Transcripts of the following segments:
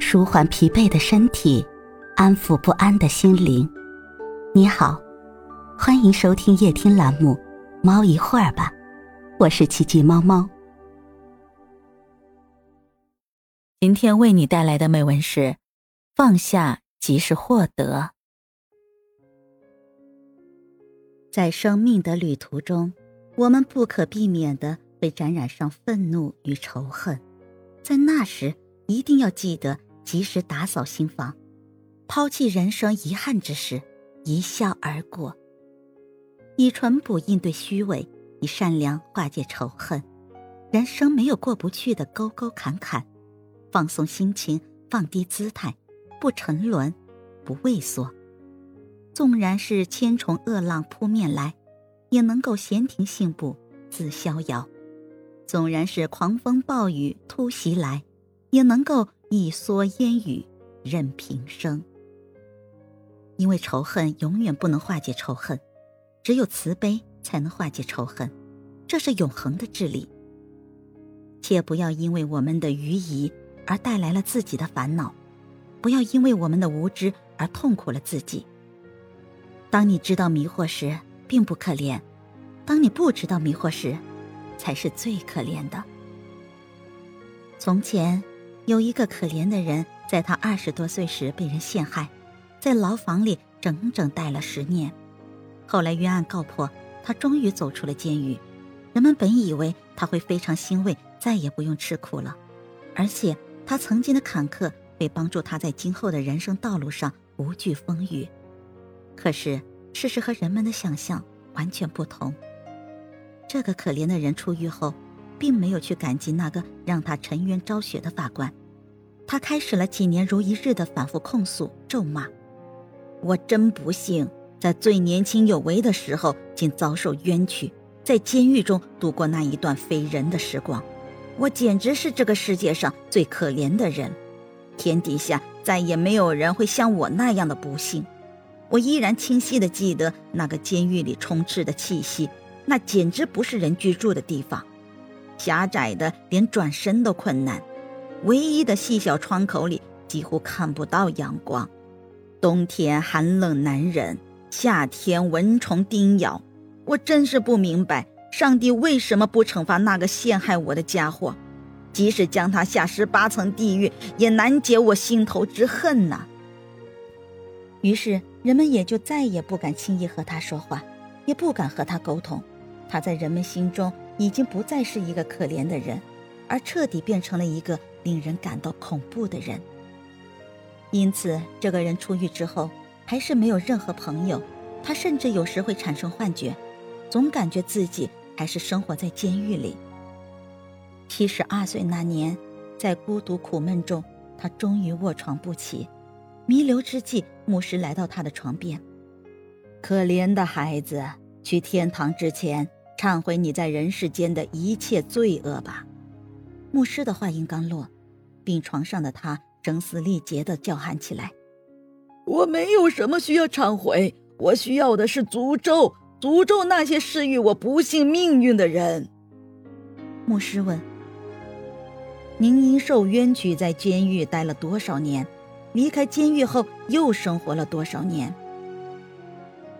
舒缓疲惫的身体，安抚不安的心灵。你好，欢迎收听夜听栏目《猫一会儿吧》，我是奇迹猫猫。今天为你带来的美文是：放下即是获得。在生命的旅途中，我们不可避免的会沾染上愤怒与仇恨，在那时一定要记得及时打扫心房，抛弃人生遗憾之事，一笑而过。以淳朴应对虚伪，以善良化解仇恨。人生没有过不去的沟沟坎坎，放松心情，放低姿态，不沉沦，不畏缩。纵然是千重恶浪扑面来，也能够闲庭信步，自逍遥；纵然是狂风暴雨突袭来，也能够一蓑烟雨任平生。因为仇恨永远不能化解仇恨，只有慈悲才能化解仇恨，这是永恒的智理。切不要因为我们的愚疑而带来了自己的烦恼，不要因为我们的无知而痛苦了自己。当你知道迷惑时，并不可怜；当你不知道迷惑时，才是最可怜的。从前，有一个可怜的人，在他二十多岁时被人陷害，在牢房里整整待了十年。后来冤案告破，他终于走出了监狱。人们本以为他会非常欣慰，再也不用吃苦了，而且他曾经的坎坷会帮助他在今后的人生道路上无惧风雨。可是，事实和人们的想象完全不同。这个可怜的人出狱后，并没有去感激那个让他沉冤昭雪的法官，他开始了几年如一日的反复控诉、咒骂：“我真不幸，在最年轻有为的时候竟遭受冤屈，在监狱中度过那一段非人的时光。我简直是这个世界上最可怜的人，天底下再也没有人会像我那样的不幸。”我依然清晰地记得那个监狱里充斥的气息，那简直不是人居住的地方，狭窄的连转身都困难，唯一的细小窗口里几乎看不到阳光，冬天寒冷难忍，夏天蚊虫叮咬，我真是不明白上帝为什么不惩罚那个陷害我的家伙，即使将他下十八层地狱，也难解我心头之恨呐。于是。人们也就再也不敢轻易和他说话，也不敢和他沟通。他在人们心中已经不再是一个可怜的人，而彻底变成了一个令人感到恐怖的人。因此，这个人出狱之后还是没有任何朋友。他甚至有时会产生幻觉，总感觉自己还是生活在监狱里。七十二岁那年，在孤独苦闷中，他终于卧床不起。弥留之际，牧师来到他的床边。可怜的孩子，去天堂之前，忏悔你在人世间的一切罪恶吧。牧师的话音刚落，病床上的他声嘶力竭地叫喊起来：“我没有什么需要忏悔，我需要的是诅咒，诅咒那些施予我不幸命运的人。”牧师问：“您因受冤屈在监狱待了多少年？”离开监狱后，又生活了多少年？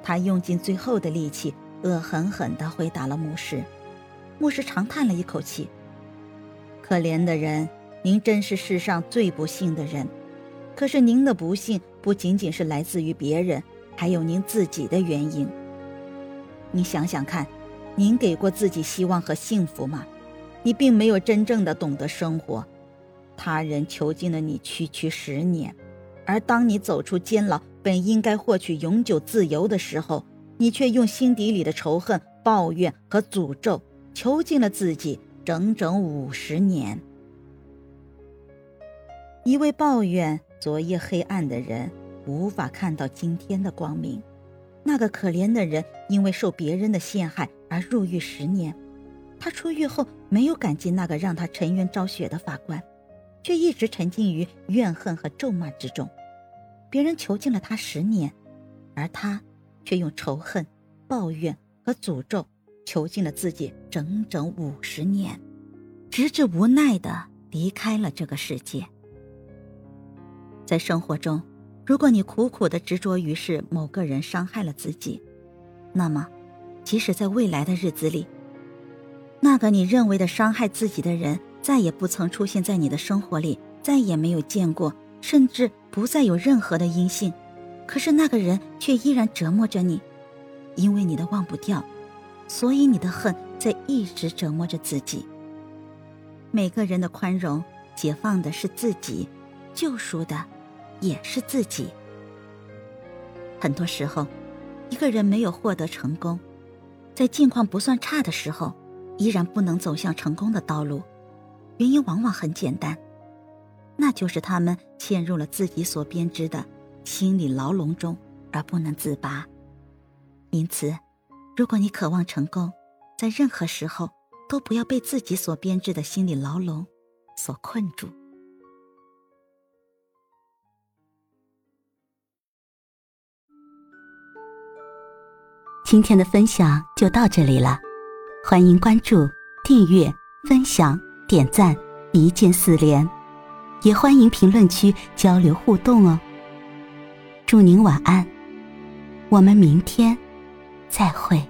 他用尽最后的力气，恶狠狠地回答了牧师。牧师长叹了一口气：“可怜的人，您真是世上最不幸的人。可是您的不幸不仅仅是来自于别人，还有您自己的原因。你想想看，您给过自己希望和幸福吗？你并没有真正的懂得生活。”他人囚禁了你区区十年，而当你走出监牢，本应该获取永久自由的时候，你却用心底里的仇恨、抱怨和诅咒囚禁了自己整整五十年。一位抱怨昨夜黑暗的人，无法看到今天的光明。那个可怜的人因为受别人的陷害而入狱十年，他出狱后没有感激那个让他沉冤昭雪的法官。却一直沉浸于怨恨和咒骂之中。别人囚禁了他十年，而他却用仇恨、抱怨和诅咒囚禁了自己整整五十年，直至无奈的离开了这个世界。在生活中，如果你苦苦的执着于是某个人伤害了自己，那么，即使在未来的日子里，那个你认为的伤害自己的人再也不曾出现在你的生活里，再也没有见过，甚至不再有任何的音信，可是那个人却依然折磨着你，因为你的忘不掉，所以你的恨在一直折磨着自己。每个人的宽容，解放的是自己，救赎的。也是自己。很多时候，一个人没有获得成功，在境况不算差的时候，依然不能走向成功的道路。原因往往很简单，那就是他们陷入了自己所编织的心理牢笼中而不能自拔。因此，如果你渴望成功，在任何时候都不要被自己所编织的心理牢笼所困住。今天的分享就到这里了，欢迎关注、订阅、分享、点赞，一键四连，也欢迎评论区交流互动哦。祝您晚安，我们明天再会。